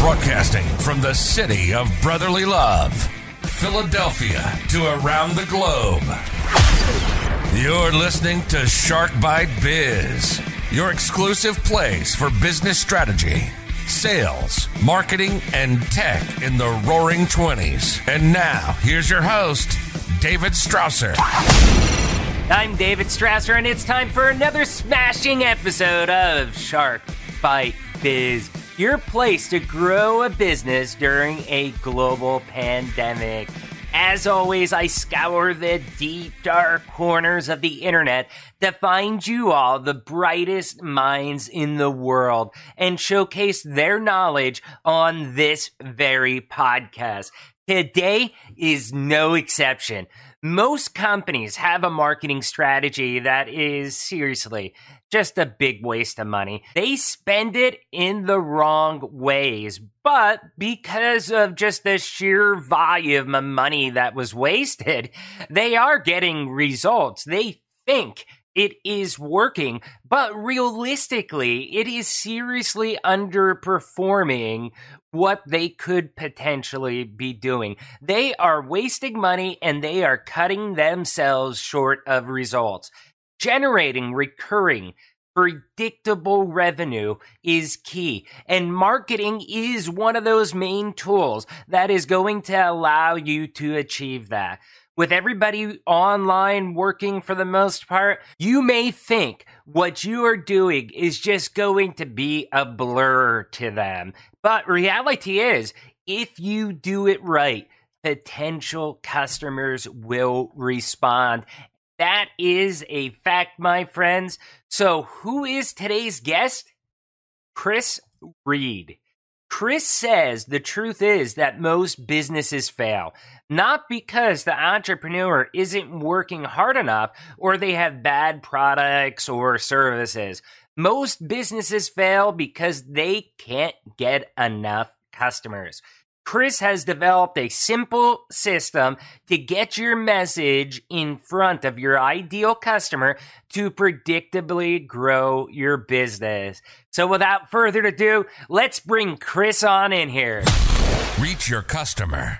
Broadcasting from the city of brotherly love, Philadelphia to around the globe. You're listening to Shark Bite Biz, your exclusive place for business strategy, sales, marketing, and tech in the roaring 20s. And now, here's your host, David Strausser. I'm David Strausser, and it's time for another smashing episode of Shark Bite Biz, your place to grow a business during a global pandemic. As always, I scour the deep, dark corners of the internet to find you all the brightest minds in the world and showcase their knowledge on this very podcast. Today is no exception. Most companies have a marketing strategy that is seriously just a big waste of money. They spend it in the wrong ways, but because of just the sheer volume of money that was wasted, they are getting results. They think it is working, but realistically, it is seriously underperforming what they could potentially be doing. They are wasting money and they are cutting themselves short of results. Generating recurring, predictable revenue is key. And marketing is one of those main tools that is going to allow you to achieve that. With everybody online working for the most part, you may think what you are doing is just going to be a blur to them. But reality is, if you do it right, potential customers will respond. That is a fact, my friends. So, who is today's guest? Kris Reid. Kris says the truth is that most businesses fail, not because the entrepreneur isn't working hard enough or they have bad products or services. Most businesses fail because they can't get enough customers. Kris has developed a simple system to get your message in front of your ideal customer to predictably grow your business. So without further ado, let's bring Kris on in here. Reach your customer.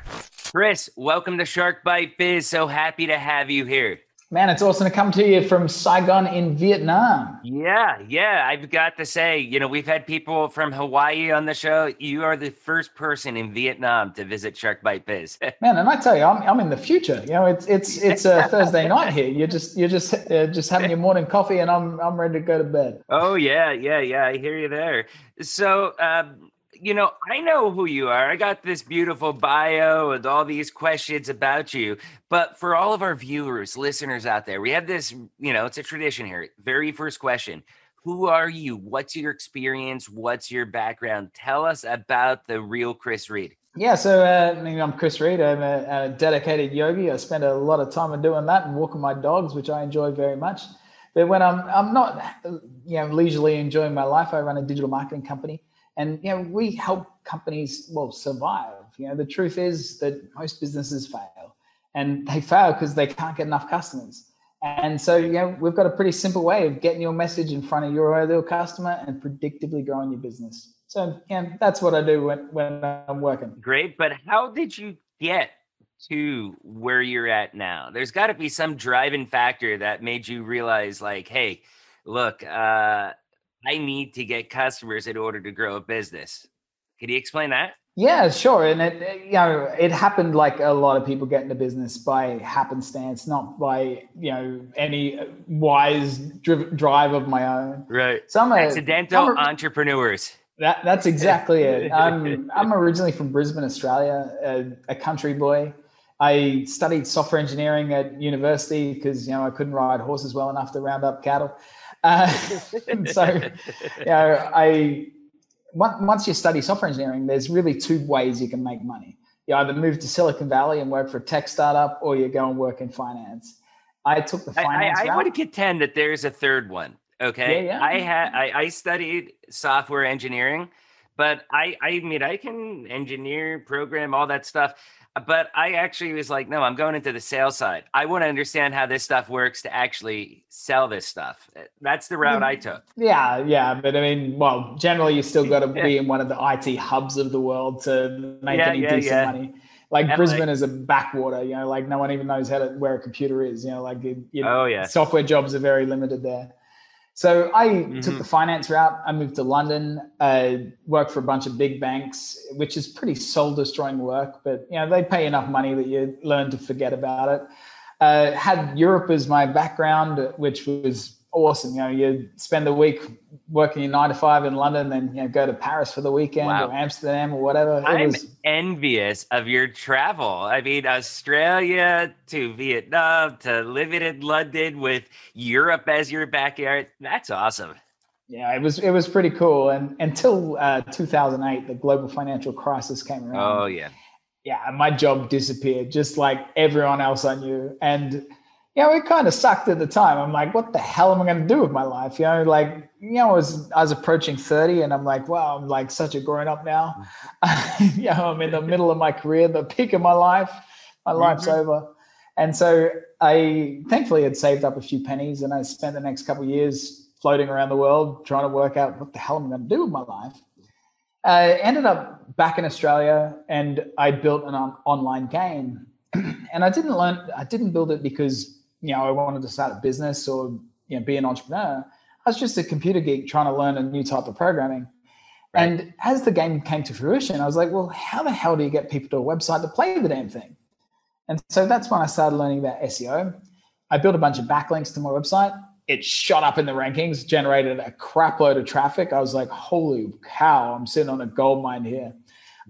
Kris, welcome to Shark Bite Biz. So happy to have you here. Man, it's awesome to come to you from Saigon in Vietnam. Yeah, yeah. I've got to say, you know, we've had people from Hawaii on the show. You are the first person in Vietnam to visit Shark Bite Biz. Man, and I tell you, I'm, I'm in the future. You know, it's it's it's a Thursday night here. You're just you're just uh, just having your morning coffee, and I'm I'm ready to go to bed. Oh yeah, yeah, yeah. I hear you there. So. Um, you know, I know who you are. I got this beautiful bio and all these questions about you. But for all of our viewers, listeners out there, we have this, you know, it's a tradition here. Very first question Who are you? What's your experience? What's your background? Tell us about the real Kris Reid. Yeah, so uh, I'm Kris Reid. I'm a, a dedicated yogi. I spend a lot of time doing that and walking my dogs, which I enjoy very much. But when I'm I'm not you know leisurely enjoying my life, I run a digital marketing company and you know, we help companies well survive. You know, the truth is that most businesses fail, and they fail because they can't get enough customers. And so, you know, we've got a pretty simple way of getting your message in front of your ideal customer and predictably growing your business. So, yeah, that's what I do when, when I'm working. Great. But how did you get to where you're at now? There's got to be some driving factor that made you realize, like, hey, look, uh, I need to get customers in order to grow a business. Can you explain that? Yeah, sure. And it, you know, it happened like a lot of people get into business by happenstance, not by you know any wise drive of my own. Right. Some accidental a, entrepreneurs. That, that's exactly it. I'm I'm originally from Brisbane, Australia, a, a country boy. I studied software engineering at university because you know I couldn't ride horses well enough to round up cattle. Uh, so, you know, I once you study software engineering, there's really two ways you can make money. You either move to Silicon Valley and work for a tech startup, or you go and work in finance. I took the finance. I, I, I want to contend that there's a third one. Okay, yeah, yeah. I had I, I studied software engineering, but I I mean I can engineer, program, all that stuff. But I actually was like, no, I'm going into the sales side. I want to understand how this stuff works to actually sell this stuff. Eh, that's the route I took. Yeah, yeah. But I mean, well, generally you still got to be in one of the IT hubs of the world to make yeah, any yeah, decent yeah. money. Like and Brisbane like, is a backwater, you know, like no one even knows how to where a computer is, you know, like it, you know, oh yeah, software jobs are very limited there. So I mm-hmm. took the finance route. I moved to London, uh, worked for a bunch of big banks, which is pretty soul destroying work, but you know they pay enough money that you learn to forget about it. Uh, had Europe as my background, which was awesome. You know, you spend the week working your nine to five in London, then you know go to Paris for the weekend wow. or Amsterdam or whatever. I'm was... envious of your travel. I mean, Australia to Vietnam to living in London with Europe as your backyard. That's awesome. Yeah, it was it was pretty cool. And until uh, 2008, the global financial crisis came around. Oh yeah. Yeah, my job disappeared, just like everyone else I knew, and you know, it kind of sucked at the time. I'm like, what the hell am I going to do with my life? You know, like, you know, I was, I was approaching 30 and I'm like, wow, I'm like such a grown up now. you know, I'm in the middle of my career, the peak of my life. My mm-hmm. life's over. And so I thankfully had saved up a few pennies and I spent the next couple of years floating around the world trying to work out what the hell am I going to do with my life. I ended up back in Australia and I built an on- online game. and I didn't learn, I didn't build it because you know, I wanted to start a business or you know be an entrepreneur. I was just a computer geek trying to learn a new type of programming. Right. And as the game came to fruition, I was like, well, how the hell do you get people to a website to play the damn thing? And so that's when I started learning about SEO. I built a bunch of backlinks to my website. It shot up in the rankings, generated a crap load of traffic. I was like, holy cow, I'm sitting on a gold mine here.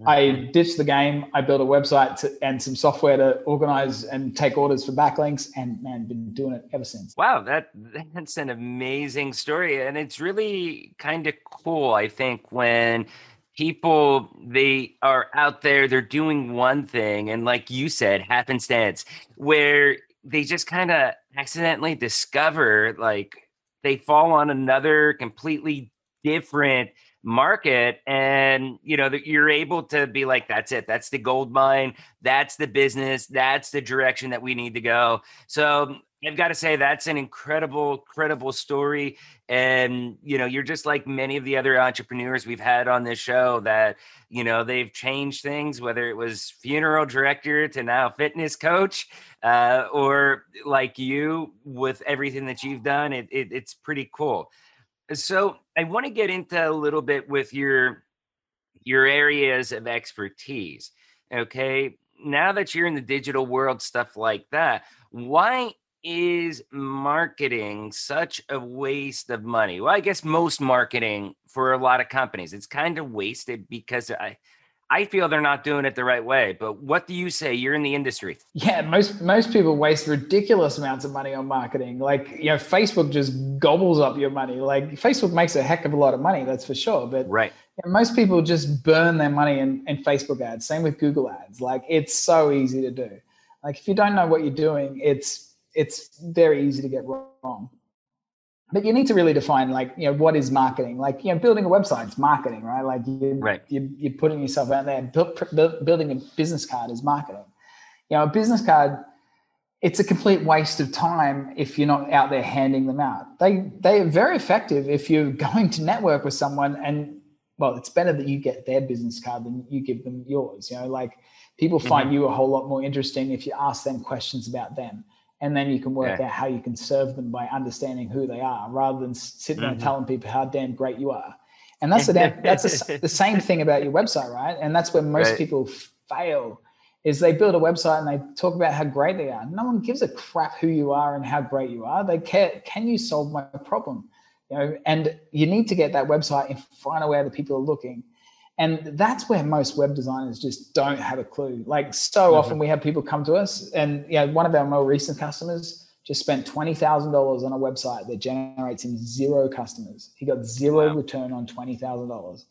I ditched the game. I built a website to, and some software to organize and take orders for backlinks, and man, been doing it ever since. Wow, that that's an amazing story, and it's really kind of cool. I think when people they are out there, they're doing one thing, and like you said, happenstance, where they just kind of accidentally discover like they fall on another completely different market and you know that you're able to be like that's it. That's the gold mine. That's the business. That's the direction that we need to go. So i've got to say that's an incredible credible story and you know you're just like many of the other entrepreneurs we've had on this show that you know they've changed things whether it was funeral director to now fitness coach uh, or like you with everything that you've done. It, it it's pretty cool so I want to get into a little bit with your your areas of expertise. Okay. Now that you're in the digital world, stuff like that, why is marketing such a waste of money? Well, I guess most marketing for a lot of companies, it's kind of wasted because I I feel they're not doing it the right way. But what do you say? You're in the industry. Yeah, most most people waste ridiculous amounts of money on marketing. Like you know, Facebook just gobbles up your money. Like Facebook makes a heck of a lot of money, that's for sure. But right. most people just burn their money in, in Facebook ads. Same with Google ads. Like it's so easy to do. Like if you don't know what you're doing, it's it's very easy to get wrong but you need to really define like you know what is marketing? Like you know building a website is marketing right? Like you, right. you, you're putting yourself out there building a business card is marketing. You know a business card it's a complete waste of time if you're not out there handing them out. They they are very effective if you're going to network with someone and well it's better that you get their business card than you give them yours you know? Like people find mm-hmm. you a whole lot more interesting if you ask them questions about them and then you can work yeah. out how you can serve them by understanding who they are rather than sitting mm-hmm. there telling people how damn great you are and that's the that's a, the same thing about your website right and that's where most right. people fail is they build a website and they talk about how great they are no one gives a crap who you are and how great you are they care can you solve my problem you know and you need to get that website in front of where the people are looking and that's where most web designers just don't have a clue. Like so mm-hmm. often we have people come to us and you know, one of our more recent customers just spent $20,000 on a website that generates him zero customers. He got zero wow. return on $20,000.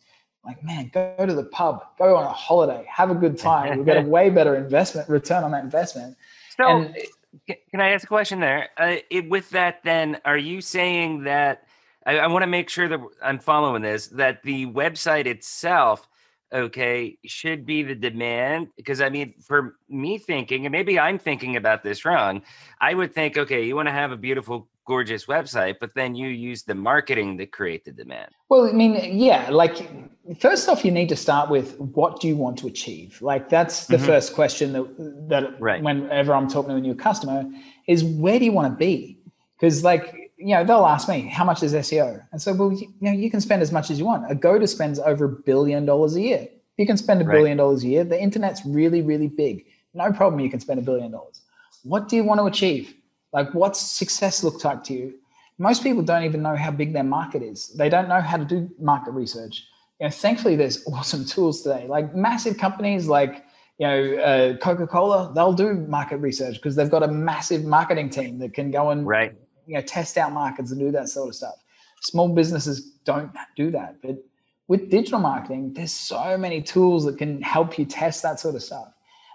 Like, man, go to the pub, go on a holiday, have a good time. You'll get a way better investment return on that investment. So, and, can I ask a question there? Uh, it, with that, then, are you saying that I, I want to make sure that I'm following this. That the website itself, okay, should be the demand. Because I mean, for me thinking, and maybe I'm thinking about this wrong, I would think, okay, you want to have a beautiful gorgeous website, but then you use the marketing to create the demand. Well, I mean, yeah, like first off, you need to start with what do you want to achieve? Like that's the mm-hmm. first question that that right. whenever I'm talking to a new customer is where do you want to be? Because like you know they'll ask me how much is SEO, and so well you know you can spend as much as you want. A Agoda spends over a billion dollars a year. You can spend a right. billion dollars a year. The internet's really really big. No problem. You can spend a billion dollars. What do you want to achieve? Like, what's success look like to you? Most people don't even know how big their market is. They don't know how to do market research. You know, thankfully, there's awesome tools today. Like massive companies like you know uh, Coca-Cola, they'll do market research because they've got a massive marketing team that can go and right. You know test out markets and do that sort of stuff. Small businesses don't do that, but with digital marketing, there's so many tools that can help you test that sort of stuff.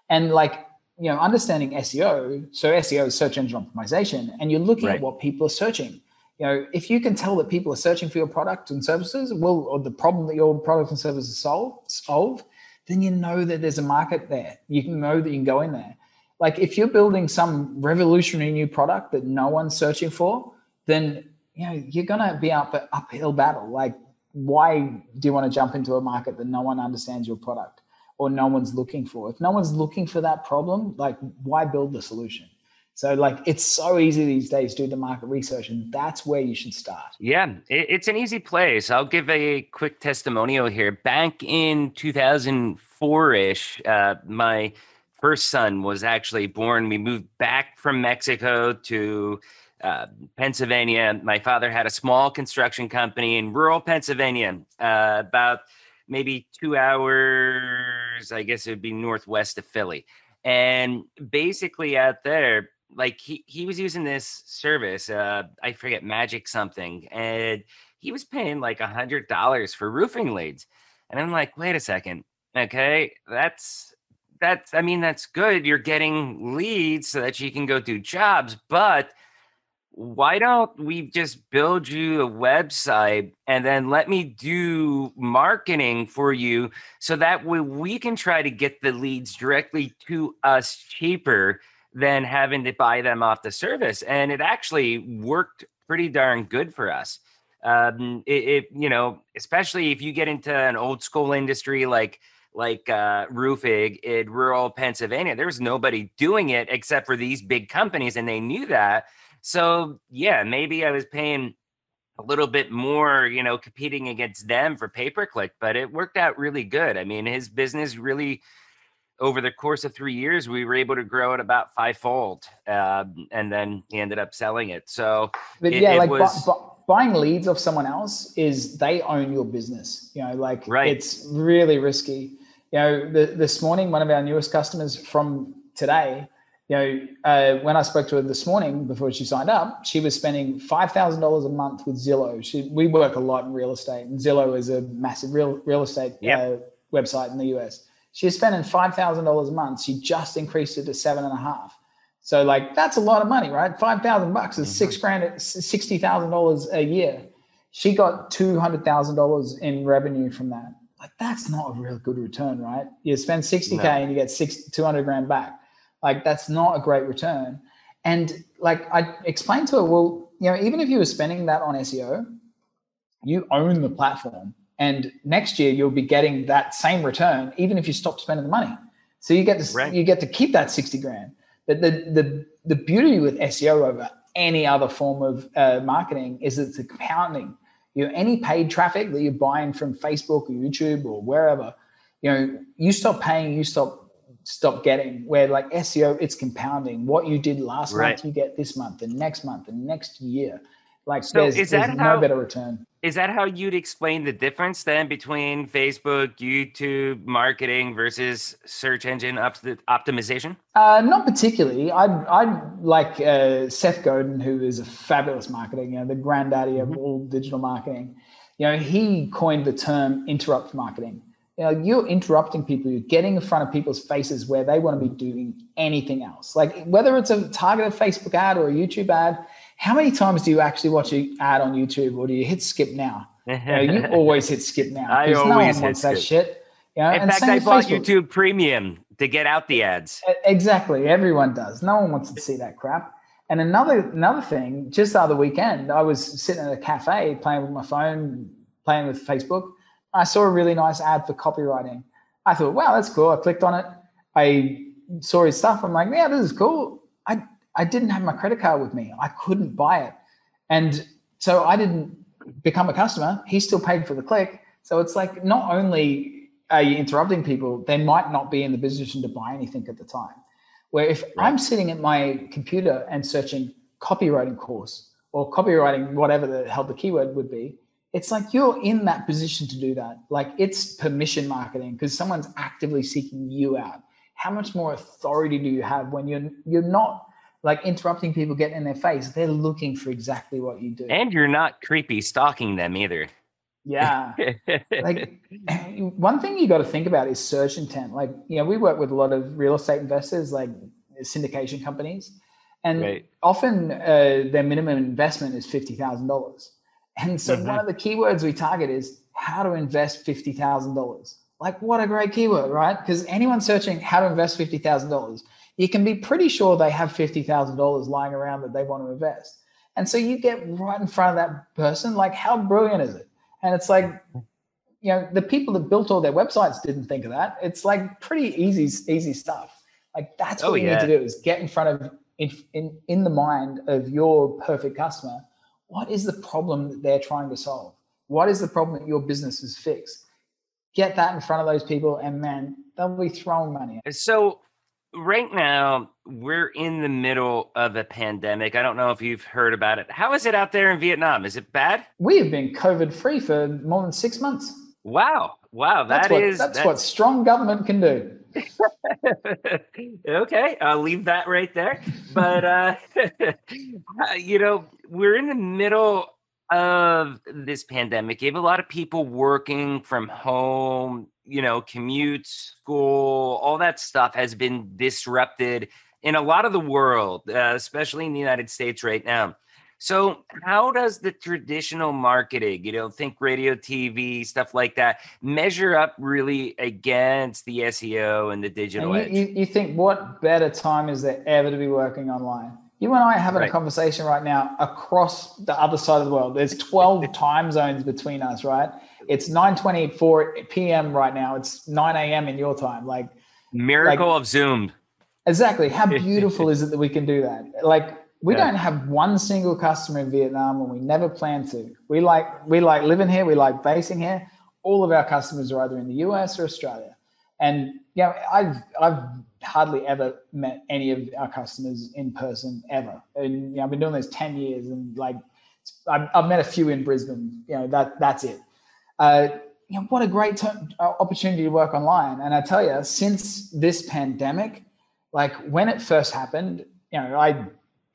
And like you know, understanding SEO. So SEO is search engine optimization, and you're looking right. at what people are searching. You know, if you can tell that people are searching for your product and services, well, or the problem that your product and services solve, solve, then you know that there's a market there. You can know that you can go in there. Like if you're building some revolutionary new product that no one's searching for, then you know you're gonna be up an uphill battle. Like, why do you want to jump into a market that no one understands your product? or no one's looking for. If no one's looking for that problem, like why build the solution? So like it's so easy these days to do the market research, and that's where you should start. Yeah, it's an easy place. I'll give a quick testimonial here. Back in 2004 ish, uh, my first son was actually born. We moved back from Mexico to uh, Pennsylvania. My father had a small construction company in rural Pennsylvania, uh, about maybe two hours, I guess it would be northwest of Philly. And basically out there, like he, he was using this service, uh, I forget magic something, and he was paying like a hundred dollars for roofing leads. And I'm like, wait a second. Okay, that's that's I mean, that's good. You're getting leads so that you can go do jobs, but why don't we just build you a website and then let me do marketing for you so that way we can try to get the leads directly to us cheaper than having to buy them off the service and it actually worked pretty darn good for us um, it, it, you know especially if you get into an old school industry like like uh, roofing in rural pennsylvania there was nobody doing it except for these big companies and they knew that so yeah, maybe I was paying a little bit more, you know, competing against them for pay per click, but it worked out really good. I mean, his business really over the course of three years, we were able to grow it about fivefold, uh, and then he ended up selling it. So, but it, yeah, it like was, bu- bu- buying leads of someone else is they own your business. You know, like right. it's really risky. You know, the, this morning, one of our newest customers from today you know, uh, when I spoke to her this morning before she signed up, she was spending five thousand dollars a month with Zillow. She, we work a lot in real estate, and Zillow is a massive real real estate yep. uh, website in the US. She's spending five thousand dollars a month. She just increased it to seven and a half. So like that's a lot of money, right? Five thousand bucks is mm-hmm. six grand, sixty thousand dollars a year. She got two hundred thousand dollars in revenue from that. Like that's not a real good return, right? You spend sixty k no. and you get six two hundred grand back like that's not a great return. And like I explained to her, well, you know, even if you were spending that on SEO, you own the platform. And next year you'll be getting that same return, even if you stop spending the money. So you get to right. you get to keep that 60 grand. But the the the beauty with SEO over any other form of uh, marketing is it's a compounding. You know, any paid traffic that you're buying from Facebook or YouTube or wherever, you know, you stop paying, you stop stop getting where like SEO it's compounding. What you did last right. month you get this month and next month and next year. Like so there's, is that there's how, no better return is that how you'd explain the difference then between Facebook YouTube marketing versus search engine optimization? Uh, not particularly. I I like uh, Seth Godin who is a fabulous marketing you know, the granddaddy of mm-hmm. all digital marketing. You know he coined the term interrupt marketing. You know, you're interrupting people, you're getting in front of people's faces where they want to be doing anything else. Like whether it's a targeted Facebook ad or a YouTube ad, how many times do you actually watch an ad on YouTube or do you hit skip now? You, know, you always hit skip now. I because no always one hit wants that shit. You know, In and fact, I bought Facebook. YouTube Premium to get out the ads. Exactly. Everyone does. No one wants to see that crap. And another another thing, just the other weekend, I was sitting at a cafe playing with my phone, playing with Facebook. I saw a really nice ad for copywriting. I thought, wow, that's cool. I clicked on it. I saw his stuff. I'm like, yeah, this is cool. I I didn't have my credit card with me. I couldn't buy it. And so I didn't become a customer. He still paid for the click. So it's like not only are you interrupting people, they might not be in the position to buy anything at the time. Where if I'm sitting at my computer and searching copywriting course or copywriting, whatever the hell the keyword would be, it's like you're in that position to do that. Like it's permission marketing because someone's actively seeking you out. How much more authority do you have when you're you're not like interrupting people getting in their face? They're looking for exactly what you do. And you're not creepy stalking them either. yeah. like one thing you got to think about is search intent. Like, you know, we work with a lot of real estate investors, like syndication companies, and Right. often uh, their minimum investment is fifty thousand dollars. And so Mhm. one of the keywords we target is how to invest fifty thousand dollars. Like, what a great keyword, right? Because anyone searching how to invest fifty thousand dollars, you can be pretty sure they have fifty thousand dollars lying around that they want to invest. And so you get right in front of that person. Like, how brilliant is it? And it's like, you know, the people that built all their websites didn't think of that. It's like pretty easy, easy stuff. Like that's oh, what Oh, you yeah. need to do is get in front of in, in in the mind of your perfect customer. What is the problem that they're trying to solve? What is the problem that your business is fixed? Get that in front of those people, and man, they'll be throwing money. So, right now, we're in the middle of a pandemic. I don't know if you've heard about it. How is it out there in Vietnam? Is it bad? We have been COVID free for more than six months. Wow. Wow. that's what, is, that's, that- what strong government can do. okay, I'll leave that right there. But uh, you know, we're in the middle of this pandemic. You have a lot of people working from home. You know, commute, school, all that stuff has been disrupted in a lot of the world, uh, especially in the United States right now. So, how does the traditional marketing, you know, think radio, TV, stuff like that, measure up really against the SEO and the digital And edge? you, you, you think what better time is there ever to be working online? You and I are having Right. a conversation right now across the other side of the world. There's 12 time zones between us, right? It's 9:24 p.m. right now. It's 9 a.m. in your time. Like Miracle of Zoom. exactly, how beautiful is it that we can do that? Like we Yeah. don't have one single customer in Vietnam, and we never plan to. We like we like living here. We like basing here. All of our customers are either in the US or Australia, and yeah, I've I've hardly ever met any of our customers in person ever. And you know, I've been doing this ten years, and like I've, I've met a few in Brisbane. You know that that's it. Uh, you know what a great t- opportunity to work online. And I tell you, since this pandemic, like when it first happened, you know, I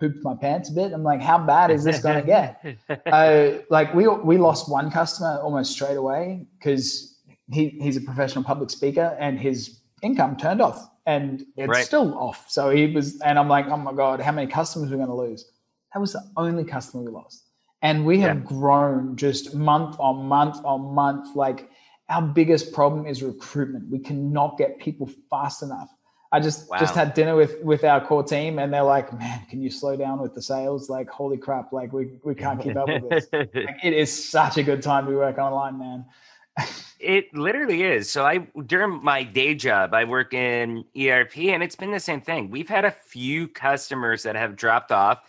pooped my pants a bit. I'm like, how bad is this going to get? uh, like we we lost one customer almost straight away because he he's a professional public speaker and his income turned off and it's Right. still off. So he was, and I'm like, oh my god, how many customers are we going to lose? That was the only customer we lost, and we have Yeah. grown just month on month on month. Like our biggest problem is recruitment. We cannot get people fast enough. I just just had dinner with with our core team, and they're like, "Man, can you slow down with the sales? Like, holy crap! Like, we we can't keep up with this." Like, it is such a good time to work online, man. It literally is. So I during my day job, I work in ERP and it's been the same thing. We've had a few customers that have dropped off.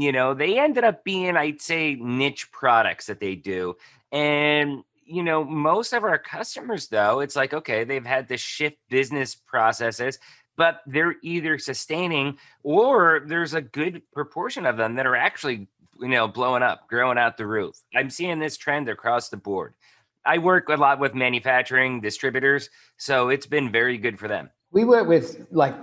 You know, they ended up being, I'd say, niche products that they do. And you know, most of our customers though, it's like, okay, they've had to shift business processes, but they're either sustaining or there's a good proportion of them that are actually, you know, blowing up, growing out the roof. I'm seeing this trend across the board. I work a lot with manufacturing distributors, so it's been very good for them. We work with like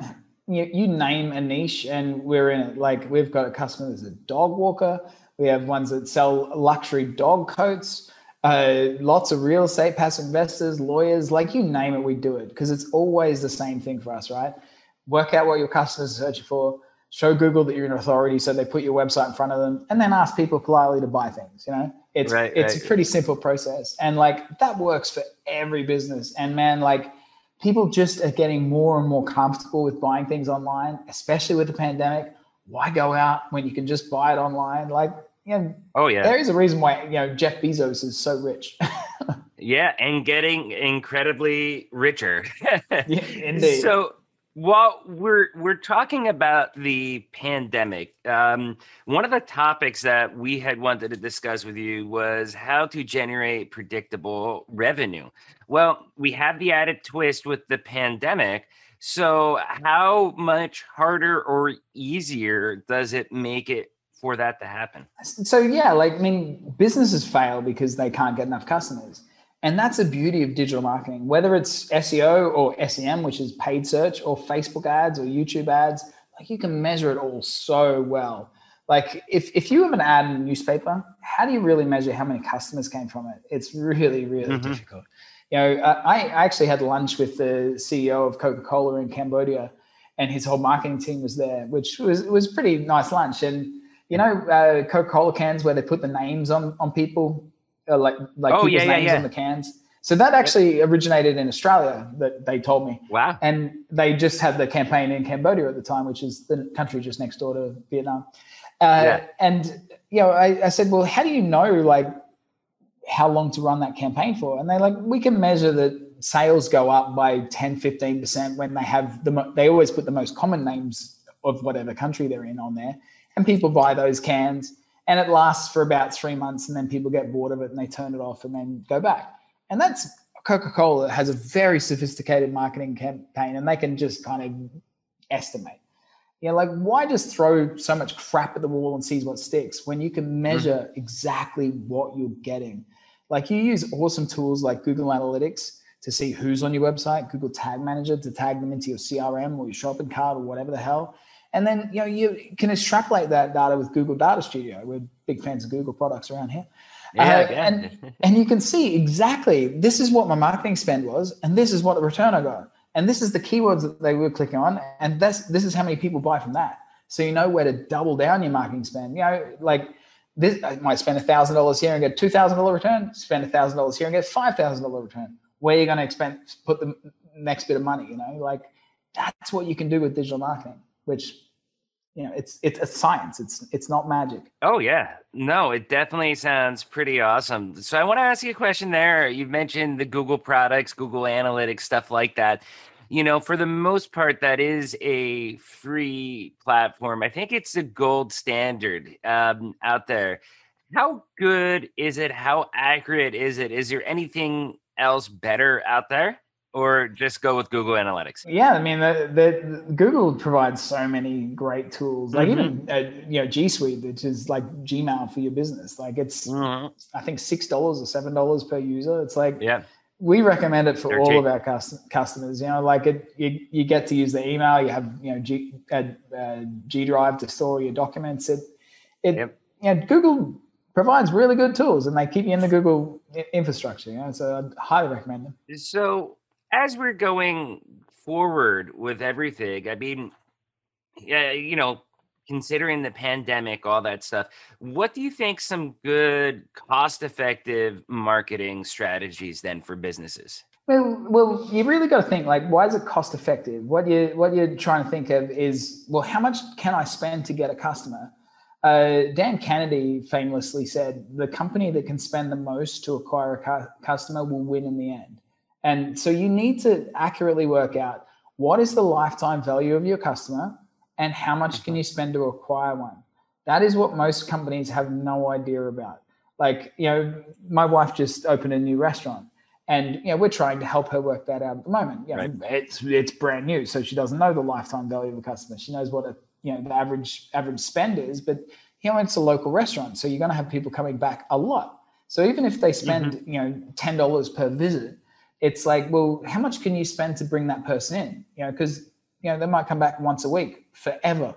you, you name a niche, and we're in it. Like we've got a customer that's a dog walker. We have ones that sell luxury dog coats. Uh, lots of real estate, passive investors, lawyers, like you name it, we do it because it's always the same thing for us, right? Work out what your customers are searching for, show Google that you're an authority, so they put your website in front of them, and then ask people politely to buy things. You know, it's right, it's right. a pretty simple process, and like that works for every business. And man, like people just are getting more and more comfortable with buying things online, especially with the pandemic. Why go out when you can just buy it online? Like, you know, oh yeah, there is a reason why you know Jeff Bezos is so rich. yeah, and getting incredibly richer. yeah, indeed. So while we're we're talking about the pandemic, um, one of the topics that we had wanted to discuss with you was how to generate predictable revenue. Well, we have the added twist with the pandemic. So, how much harder or easier does it make it for that to happen? So, yeah, like I mean, businesses fail because they can't get enough customers. And that's the beauty of digital marketing, whether it's SEO or SEM, which is paid search, or Facebook ads or YouTube ads, like you can measure it all so well. Like if, if you have an ad in a newspaper, how do you really measure how many customers came from it? It's really, really mm-hmm. difficult. You know, I, I actually had lunch with the CEO of Coca-Cola in Cambodia and his whole marketing team was there, which was, was pretty nice lunch. And, you know, uh, Coca-Cola cans where they put the names on, on people, uh, like like oh, people's yeah, names yeah, on the cans. So that actually originated in Australia. That they told me. Wow. And they just had the campaign in Cambodia at the time, which is the country just next door to Vietnam. Uh, yeah. And you know, I, I said, well, how do you know like how long to run that campaign for? And they're like, we can measure that sales go up by 10, 15% when they have the, mo- they always put the most common names of whatever country they're in on there. And people buy those cans and it lasts for about three months and then people get bored of it and they turn it off and then go back. And that's coca-cola has a very sophisticated marketing campaign and they can just kind of estimate. You know like why just throw so much crap at the wall and see what sticks when you can measure mm. exactly what you're getting? Like you use awesome tools like google analytics to see who's on your website google tag manager to tag them into your crm or your shopping cart or whatever the hell and then you know you can extrapolate that data with Google Data Studio. We're big fans of Google products around here. Yeah, uh, and and you can see exactly this is what my marketing spend was, and this is what the return I got, and this is the keywords that they were clicking on, and this this is how many people buy from that. So you know where to double down your marketing spend. You know, like this, I might spend a thousand dollars here and get two thousand dollar return. Spend a thousand dollars here and get five thousand dollar return. Where you're going to expend put the next bit of money? You know, like that's what you can do with digital marketing, which you know it's it's a science. It's it's not magic. Oh yeah. No it definitely sounds pretty awesome. So i want to ask you a question there. You've mentioned the google products google analytics stuff like that. You know for the most part that is a free platform. I think it's a gold standard um, out there. How good is it? How accurate is it? Is there anything else better out there or just go with Google Analytics? Yeah, I mean, the, the, Google provides so many great tools, like mm-hmm. even uh, you know G Suite, which is like Gmail for your business. Like it's mm-hmm. I think six dollars or seven dollars per user. It's like yeah. We recommend it for They're all cheap. of our cust- customers. You know, like it, you, you get to use the email. You have you know G, uh, uh, G Drive to store your documents. It, it, yep. you know, Google provides really good tools, and they keep you in the Google infrastructure. You know, so I'd highly recommend them. So as we're going forward with everything, I mean, yeah, you know, considering the pandemic, all that stuff, what do you think some good cost-effective marketing strategies then for businesses? Well, well, you really got to think like, why is it cost effective? What you what you're trying to think of is, well, how much can I spend to get a customer? Uh, Dan Kennedy famously said, the company that can spend the most to acquire a cu- customer will win in the end. And so you need to accurately work out what is the lifetime value of your customer and how much can you spend to acquire one. That is what most companies have no idea about. Like, you know, my wife just opened a new restaurant and you know we're trying to help her work that out at the moment. You know, right. it's it's brand new, so she doesn't know the lifetime value of a customer. She knows what a you know the average average spend is, but you know it's a local restaurant, so you're going to have people coming back a lot. So even if they spend mm-hmm. you know ten dollars per visit, it's like, well, how much can you spend to bring that person in? You know, because you know they might come back once a week forever,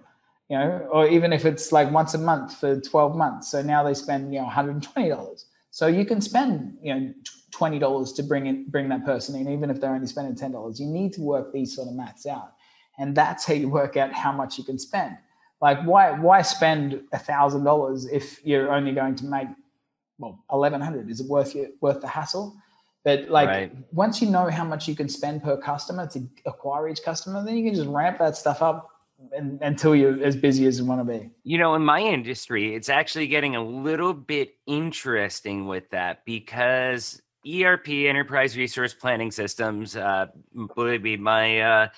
you know, or even if it's like once a month for 12 months. So now they spend you know 120 dollars. So you can spend you know twenty dollars to bring in bring that person in, even if they're only spending ten dollars. You need to work these sort of maths out, and that's how you work out how much you can spend. Like why why spend a thousand dollars if you're only going to make well eleven hundred? Is it worth you worth the hassle? But like right. once you know how much you can spend per customer to acquire each customer, then you can just ramp that stuff up and, until you're as busy as you want to be. You know, in my industry, it's actually getting a little bit interesting with that because ERP, enterprise resource planning systems, uh, believe me, my uh,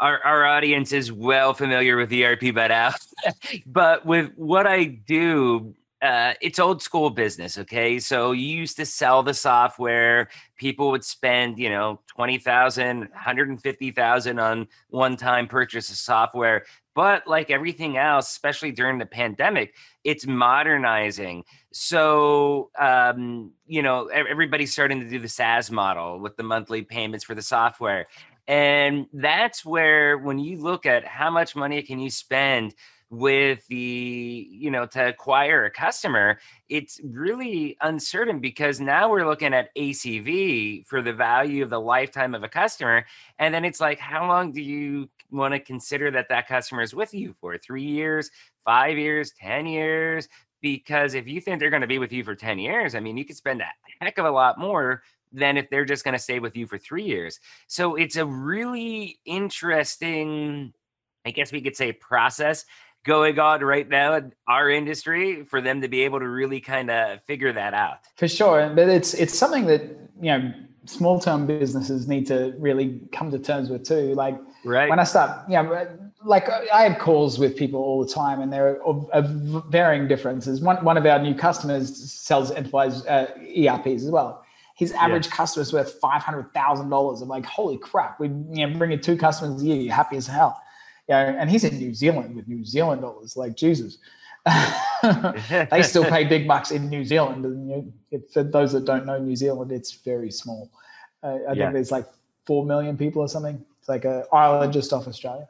our, our audience is well familiar with ERP by now. but with what I do, uh, it's old school business. Okay. So you used to sell the software. People would spend, you know, 20,000, 150,000 on one time purchase of software. But like everything else, especially during the pandemic, it's modernizing. So, um, you know, everybody's starting to do the SaaS model with the monthly payments for the software. And that's where, when you look at how much money can you spend with the you know to acquire a customer it's really uncertain because now we're looking at acv for the value of the lifetime of a customer and then it's like how long do you want to consider that that customer is with you for? Three years five years ten years? Because if you think they're going to be with you for 10 years i mean you could spend a heck of a lot more than if they're just going to stay with you for three years. So it's a really interesting i guess we could say process going on right now in our industry for them to be able to really kind of figure that out. For sure, but it's it's something that you know small term businesses need to really come to terms with too. Like right. when I start, you know, like I have calls with people all the time, and they're of, of varying differences. One one of our new customers sells enterprise uh, ERPs as well. His average yeah. customer is worth five hundred thousand dollars. I'm like, holy crap! We you know bring in two customers a year, you're happy as hell yeah, and he's in New Zealand with New Zealand dollars. Like Jesus, they still pay big bucks in New Zealand. And you for those that don't know New Zealand, it's very small. Uh, I yeah. think there's like four million people or something. It's like a island just off Australia.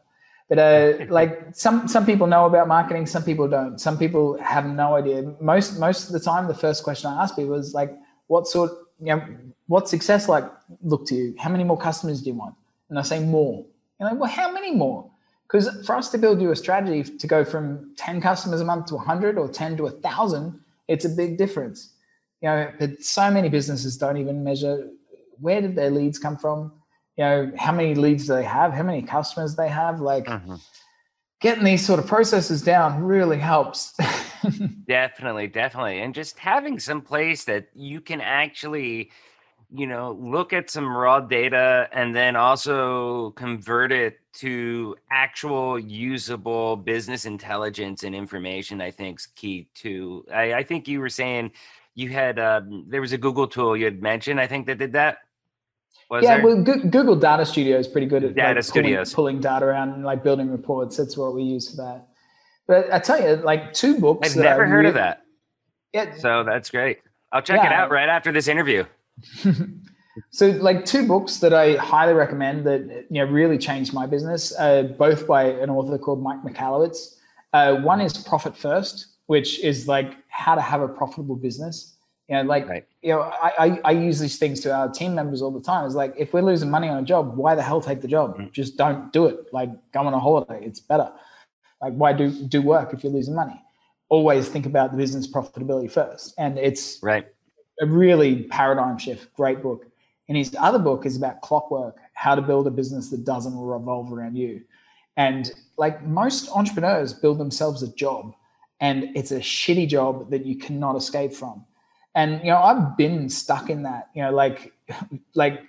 But uh, like some some people know about marketing, some people don't. Some people have no idea. Most most of the time, the first question I ask people is like, "What sort? You know, what's success like look to you? How many more customers do you want?" And I say more. And I'm like, well, how many more? Because for us to build you a strategy to go from 10 customers a month to 100 or 10 to 1,000, it's a big difference. You know, but so many businesses don't even measure where did their leads come from? You know, how many leads do they have? How many customers they have? Like mm-hmm. getting these sort of processes down really helps. definitely, definitely. And just having some place that you can actually – you know, look at some raw data and then also convert it to actual usable business intelligence and information, I think is key too. I, I think you were saying you had, um, there was a Google tool you had mentioned, I think that did that. Was yeah, there? well, Google Data Studio is pretty good at data like, studios. Pulling, pulling, data around and like building reports. That's what we use for that. But I tell you, like two books. I've never heard really, of that. Yeah. So that's great. I'll check yeah. it out right after this interview. so like two books that I highly recommend that you know really changed my business, uh, both by an author called Mike Michalowicz. Uh, one is Profit First, which is like how to have a profitable business. You know, like right. you know, I, I, I use these things to our team members all the time. It's like if we're losing money on a job, why the hell take the job? Mm-hmm. Just don't do it. Like go on a holiday. It's better. Like why do do work if you're losing money? Always think about the business profitability first. And it's right a really paradigm shift. Great book. And his other book is about clockwork, how to build a business that doesn't revolve around you. And like most entrepreneurs build themselves a job, and it's a shitty job that you cannot escape from. And you know, I've been stuck in that. You know, like like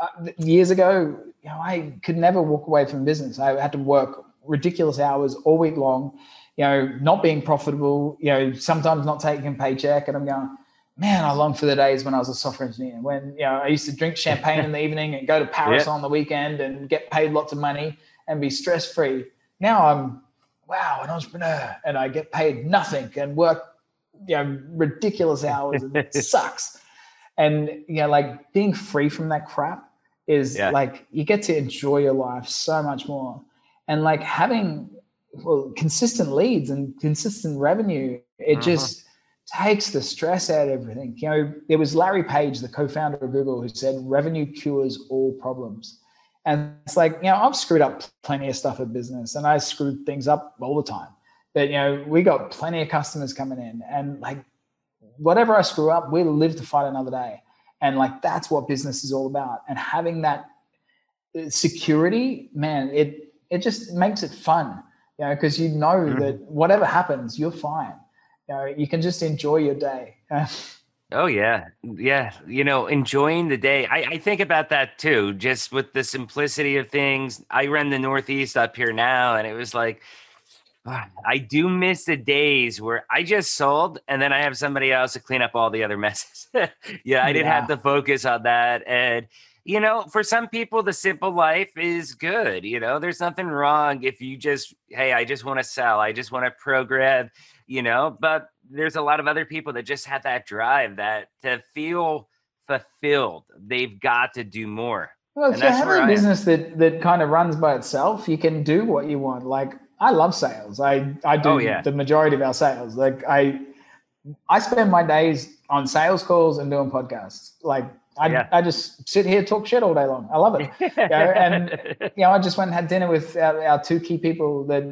uh, years ago, you know, I could never walk away from business. I had to work ridiculous hours all week long. You know, not being profitable. You know, sometimes not taking a paycheck, and I'm going man, I long for the days when I was a software engineer, when you know I used to drink champagne in the evening and go to Paris yeah. on the weekend and get paid lots of money and be stress free. Now I'm wow, an entrepreneur, and I get paid nothing and work you know ridiculous hours and it sucks. And you know, like being free from that crap is yeah. like you get to enjoy your life so much more. And like having well consistent leads and consistent revenue, it uh-huh. just takes the stress out of everything. You know, there was Larry Page, the co-founder of Google, who said revenue cures all problems. And it's like, you know, I've screwed up plenty of stuff at business and I screwed things up all the time. But you know, we got plenty of customers coming in, and like whatever I screw up, we live to fight another day. And like that's what business is all about. And having that uh, security, man, it it just makes it fun, you know, because you know mm-hmm. that whatever happens, you're fine. You know, you can just enjoy your day. Oh yeah, yeah. You know, enjoying the day. I, I think about that too. Just with the simplicity of things. I run the Northeast up here now, and it was like ah, I do miss the days where I just sold and then I have somebody else to clean up all the other messes. yeah, I didn't yeah. have to focus on that. And, you know, for some people, the simple life is good. You know, there's nothing wrong if you just, hey, I just want to sell, I just want to program, you know, but there's a lot of other people that just have that drive that to feel fulfilled, they've got to do more. Well, if you have a business that that kind of runs by itself, you can do what you want. Like I love sales. I I oh, do oh, yeah. the majority of our sales. Like I I spend my days on sales calls and doing podcasts. Like I, yeah. I just sit here talk shit all day long. I love it. you know, and you know, I just went and had dinner with our, our, two key people that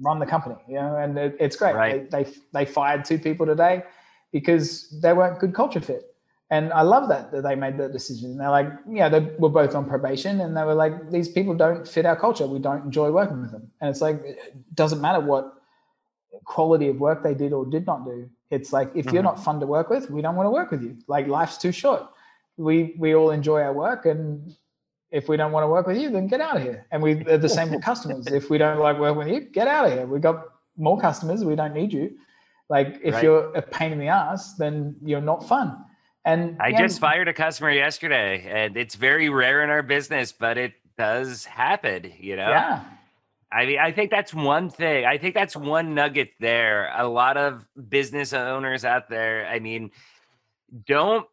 run the company. You know, and it, it's great. Right. They, they they fired two people today because they weren't good culture fit. And I love that that they made that decision. And they're like, yeah, they were both on probation, and they were like, these people don't fit our culture. We don't enjoy working with them. And it's like, it doesn't matter what quality of work they did or did not do. It's like if mm-hmm. you're not fun to work with, we don't want to work with you. Like life's too short. We we all enjoy our work, and if we don't want to work with you, then get out of here. And we are the same with customers. If we don't like working with you, get out of here. We got more customers. We don't need you. Like if right. you're a pain in the ass, then you're not fun. And I just fired a customer yesterday, and it's very rare in our business, but it does happen, you know? Yeah. I mean, I think that's one thing. I think that's one nugget there. A lot of business owners out there, I mean, don't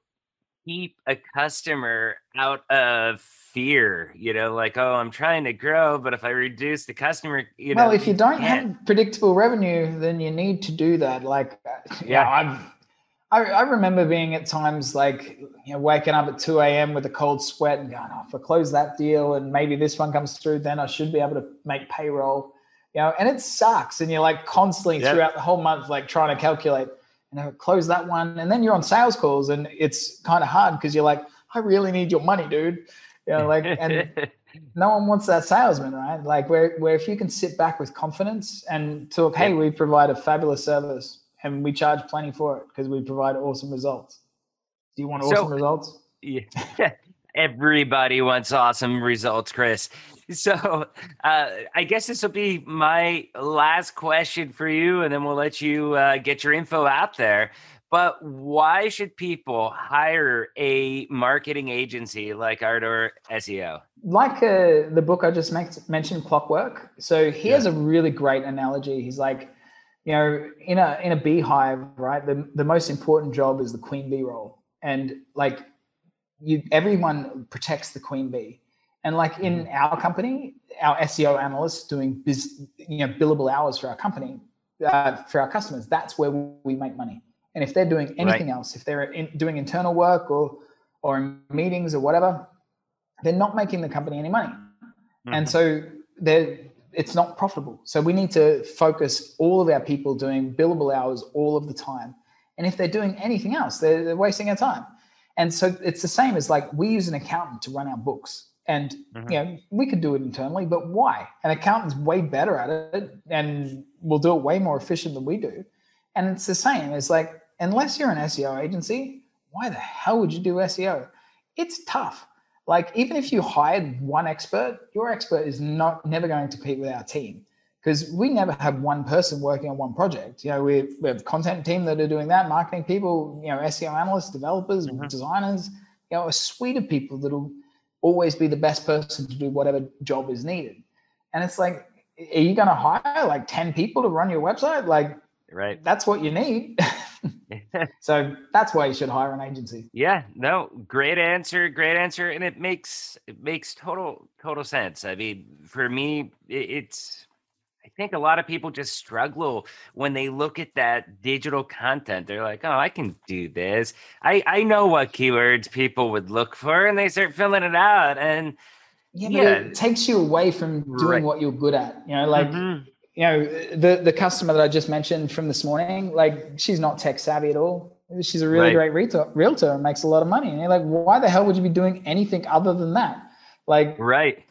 keep a customer out of fear, you know, like, oh, I'm trying to grow, but if I reduce the customer, you know. Well, if you don't have predictable revenue, then you need to do that. Like, uh, yeah, know, I've I, I remember being at times like you know waking up at 2 a.m. with a cold sweat and going, oh, if I close that deal and maybe this one comes through, then I should be able to make payroll. You know, and it sucks. And you're like constantly yep. throughout the whole month, like trying to calculate, you know, close that one. And then you're on sales calls and it's kind of hard because you're like, I really need your money, dude. You know, like and no one wants that salesman, right? Like where where if you can sit back with confidence and talk, hey, we provide a fabulous service and we charge plenty for it because we provide awesome results. Do you want awesome so, results? Yeah. Everybody wants awesome results, Kris. So uh, I guess this will be my last question for you, and then we'll let you uh, get your info out there. But why should people hire a marketing agency like Ardor SEO? Like uh, the book I just mentioned, Clockwork. So he yeah. has a really great analogy. He's like, you know, in a in a beehive, right? The the most important job is the queen bee role, and like you, everyone protects the queen bee. And like in mm-hmm. our company, our SEO analysts doing biz, you know, billable hours for our company, uh, for our customers, that's where we make money. And if they're doing anything right. else, if they're in, doing internal work or or in meetings or whatever, they're not making the company any money. Mm-hmm. And so they're it's not profitable. So we need to focus all of our people doing billable hours all of the time. And if they're doing anything else, they're, they're wasting our time. And so it's the same as like we use an accountant to run our books. And mm-hmm. you know, we could do it internally, but why? An accountant's way better at it and will do it way more efficient than we do. And it's the same. It's like, unless you're an SEO agency, why the hell would you do SEO? It's tough like even if you hired one expert, your expert is not never going to compete with our team because we never have one person working on one project. You know, we, we have content team that are doing that, marketing people, you know, SEO analysts, developers, mm-hmm. designers, you know, a suite of people that'll always be the best person to do whatever job is needed. And it's like, are you going to hire like 10 people to run your website? Like, right. That's what you need. so that's why you should hire an agency. Yeah, no, great answer, great answer, and it makes it makes total total sense. I mean, for me, it's I think a lot of people just struggle when they look at that digital content. They're like, "Oh, I can do this. I I know what keywords people would look for," and they start filling it out, and yeah, yeah. it takes you away from doing right. what you're good at. You know, like. Mm-hmm you know, the the customer that I just mentioned from this morning, like she's not tech savvy at all. She's a really right. great realtor, realtor and makes a lot of money. And you're like, why the hell would you be doing anything other than that? Like, right.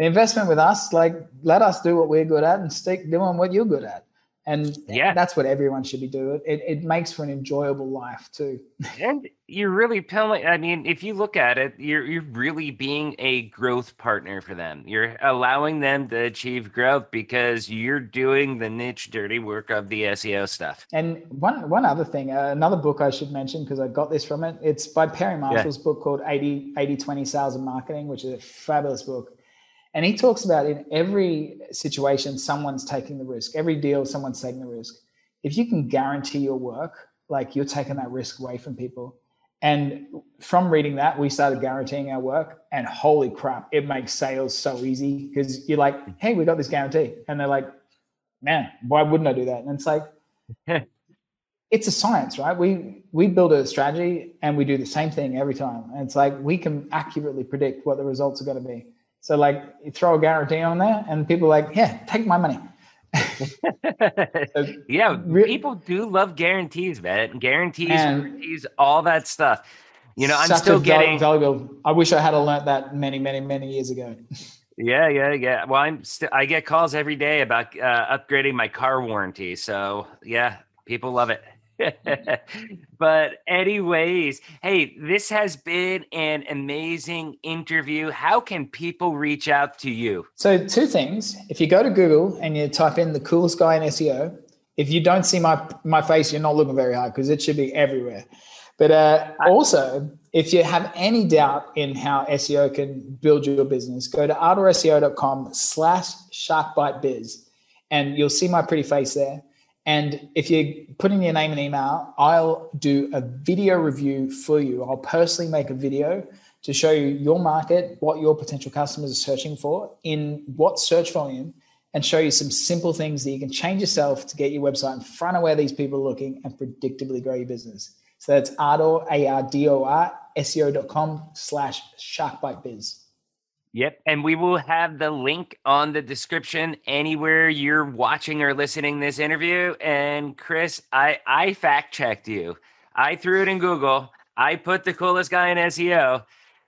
The investment with us, like, let us do what we're good at and stick doing what you're good at. And yeah. that's what everyone should be doing. It, it makes for an enjoyable life too. And you're really telling i mean if you look at it you're you're really being a growth partner for them. You're allowing them to achieve growth because you're doing the niche dirty work of the seo stuff. And one one other thing uh, another book i should mention because i got this from it. It's by perry marshall's yeah. book called 80 80 20 sales and marketing which is a fabulous book and he talks about in every situation, someone's taking the risk. Every deal, someone's taking the risk. If you can guarantee your work, like you're taking that risk away from people. And from reading that, we started guaranteeing our work. And holy crap, it makes sales so easy because you're like, mm. hey, we got this guarantee. And they're like, man, why wouldn't I do that? And it's like, it's a science, right? We we build a strategy and we do the same thing every time. And it's like we can accurately predict what the results are going to be. So like you throw a guarantee on there and people are like, yeah, take my money. so, yeah, re- people do love guarantees, man. Guarantees, guarantees, all that stuff. You know, I'm still getting valuable. I wish I had learned that many, many, many years ago. yeah, yeah, yeah. Well, I'm still. I get calls every day about uh, upgrading my car warranty. So yeah, people love it. but anyways, hey, this has been an amazing interview. How can people reach out to you? So two things. If you go to Google and you type in the coolest guy in SEO, if you don't see my my face, you're not looking very hard because it should be everywhere. But uh, also, if you have any doubt in how SEO can build your business, go to ardorseo.com slash sharkbitebiz and you'll see my pretty face there. And if you put in your name and email, I'll do a video review for you. I'll personally make a video to show you your market, what your potential customers are searching for, in what search volume, and show you some simple things that you can change yourself to get your website in front of where these people are looking and predictably grow your business. So that's ardor, A-R-D-O-R, SEO.com slash sharkbitebiz. Yep. And we will have the link on the description anywhere you're watching or listening this interview. And Kris, I, I fact checked you. I threw it in Google. I put the coolest guy in SEO.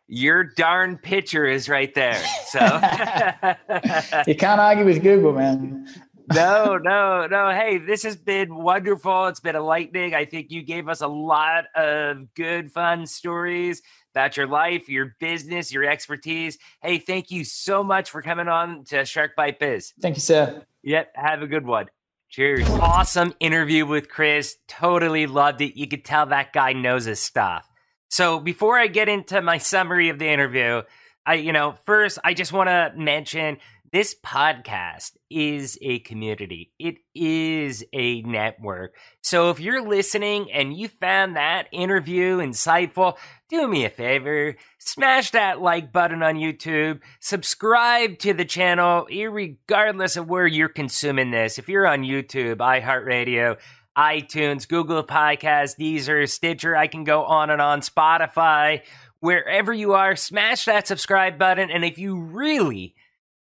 Your darn picture is right there. So you can't argue with Google, man. no, no, no. Hey, this has been wonderful. It's been a lightning. I think you gave us a lot of good, fun stories about your life, your business, your expertise. Hey, thank you so much for coming on to Shark Bite Biz. Thank you, sir. Yep. Have a good one. Cheers. Awesome interview with Kris. Totally loved it. You could tell that guy knows his stuff. So before I get into my summary of the interview, I, you know, first I just want to mention this podcast is a community. It is a network. So if you're listening and you found that interview insightful, do me a favor, smash that like button on YouTube, subscribe to the channel, regardless of where you're consuming this. If you're on YouTube, iHeartRadio, iTunes, Google Podcasts, Deezer, Stitcher, I can go on and on, Spotify, wherever you are, smash that subscribe button. And if you really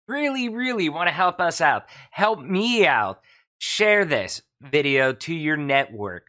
really, really want to help us out, help me out, share this video to your network.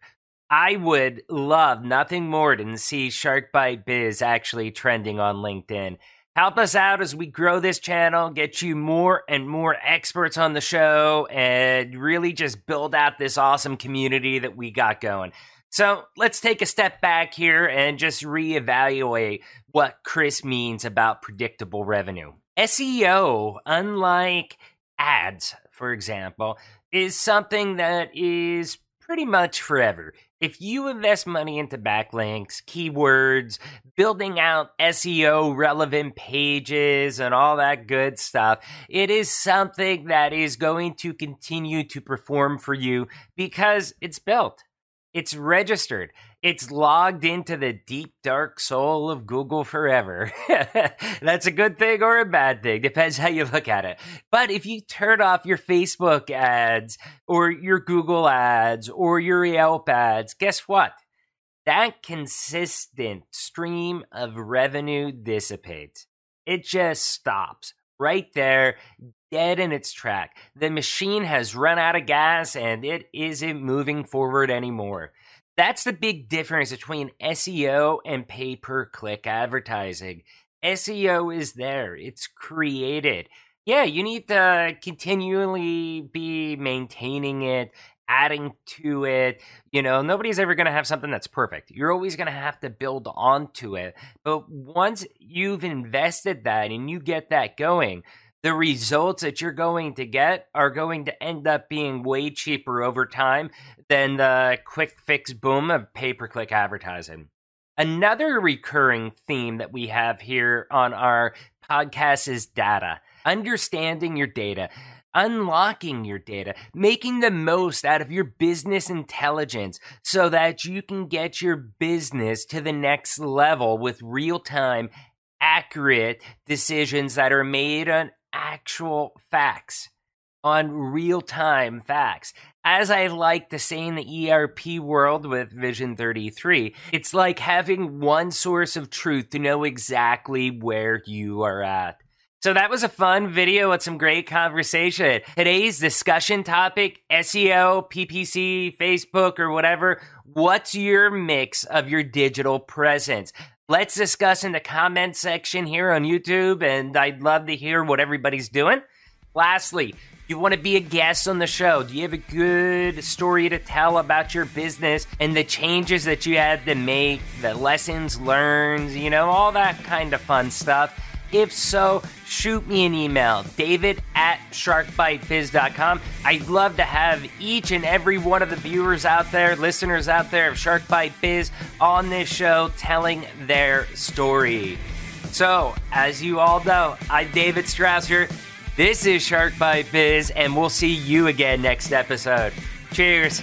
I would love nothing more than see Shark Bite Biz actually trending on LinkedIn. Help us out as we grow this channel, get you more and more experts on the show, and really just build out this awesome community that we got going. So let's take a step back here and just reevaluate what Kris means about predictable revenue. SEO, unlike ads, for example, is something that is pretty much forever. If you invest money into backlinks, keywords, building out SEO relevant pages, and all that good stuff, it is something that is going to continue to perform for you because it's built. It's registered. It's logged into the deep, dark soul of Google forever. That's a good thing or a bad thing, depends how you look at it. But if you turn off your Facebook ads or your Google ads or your Yelp ads, guess what? That consistent stream of revenue dissipates. It just stops right there, dead in its track. The machine has run out of gas and it isn't moving forward anymore. That's the big difference between SEO and pay per click advertising. SEO is there, it's created. Yeah, you need to continually be maintaining it, adding to it. You know, nobody's ever going to have something that's perfect. You're always going to have to build onto it. But once you've invested that and you get that going, the results that you're going to get are going to end up being way cheaper over time than the quick fix boom of pay per click advertising. Another recurring theme that we have here on our podcast is data, understanding your data unlocking your data, making the most out of your business intelligence so that you can get your business to the next level with real time, accurate decisions that are made on actual facts, on real time facts. As I like to say in the ERP world with Vision 33, it's like having one source of truth to know exactly where you are at. So that was a fun video with some great conversation. Today's discussion topic SEO, PPC, Facebook, or whatever. What's your mix of your digital presence? Let's discuss in the comment section here on YouTube, and I'd love to hear what everybody's doing. Lastly, you want to be a guest on the show? Do you have a good story to tell about your business and the changes that you had to make, the lessons learned, you know, all that kind of fun stuff? If so, shoot me an email, david at sharkbitebiz.com. I'd love to have each and every one of the viewers out there, listeners out there of Sharkbite Biz on this show telling their story. So, as you all know, I'm David Strausser. This is Sharkbite Biz, and we'll see you again next episode. Cheers.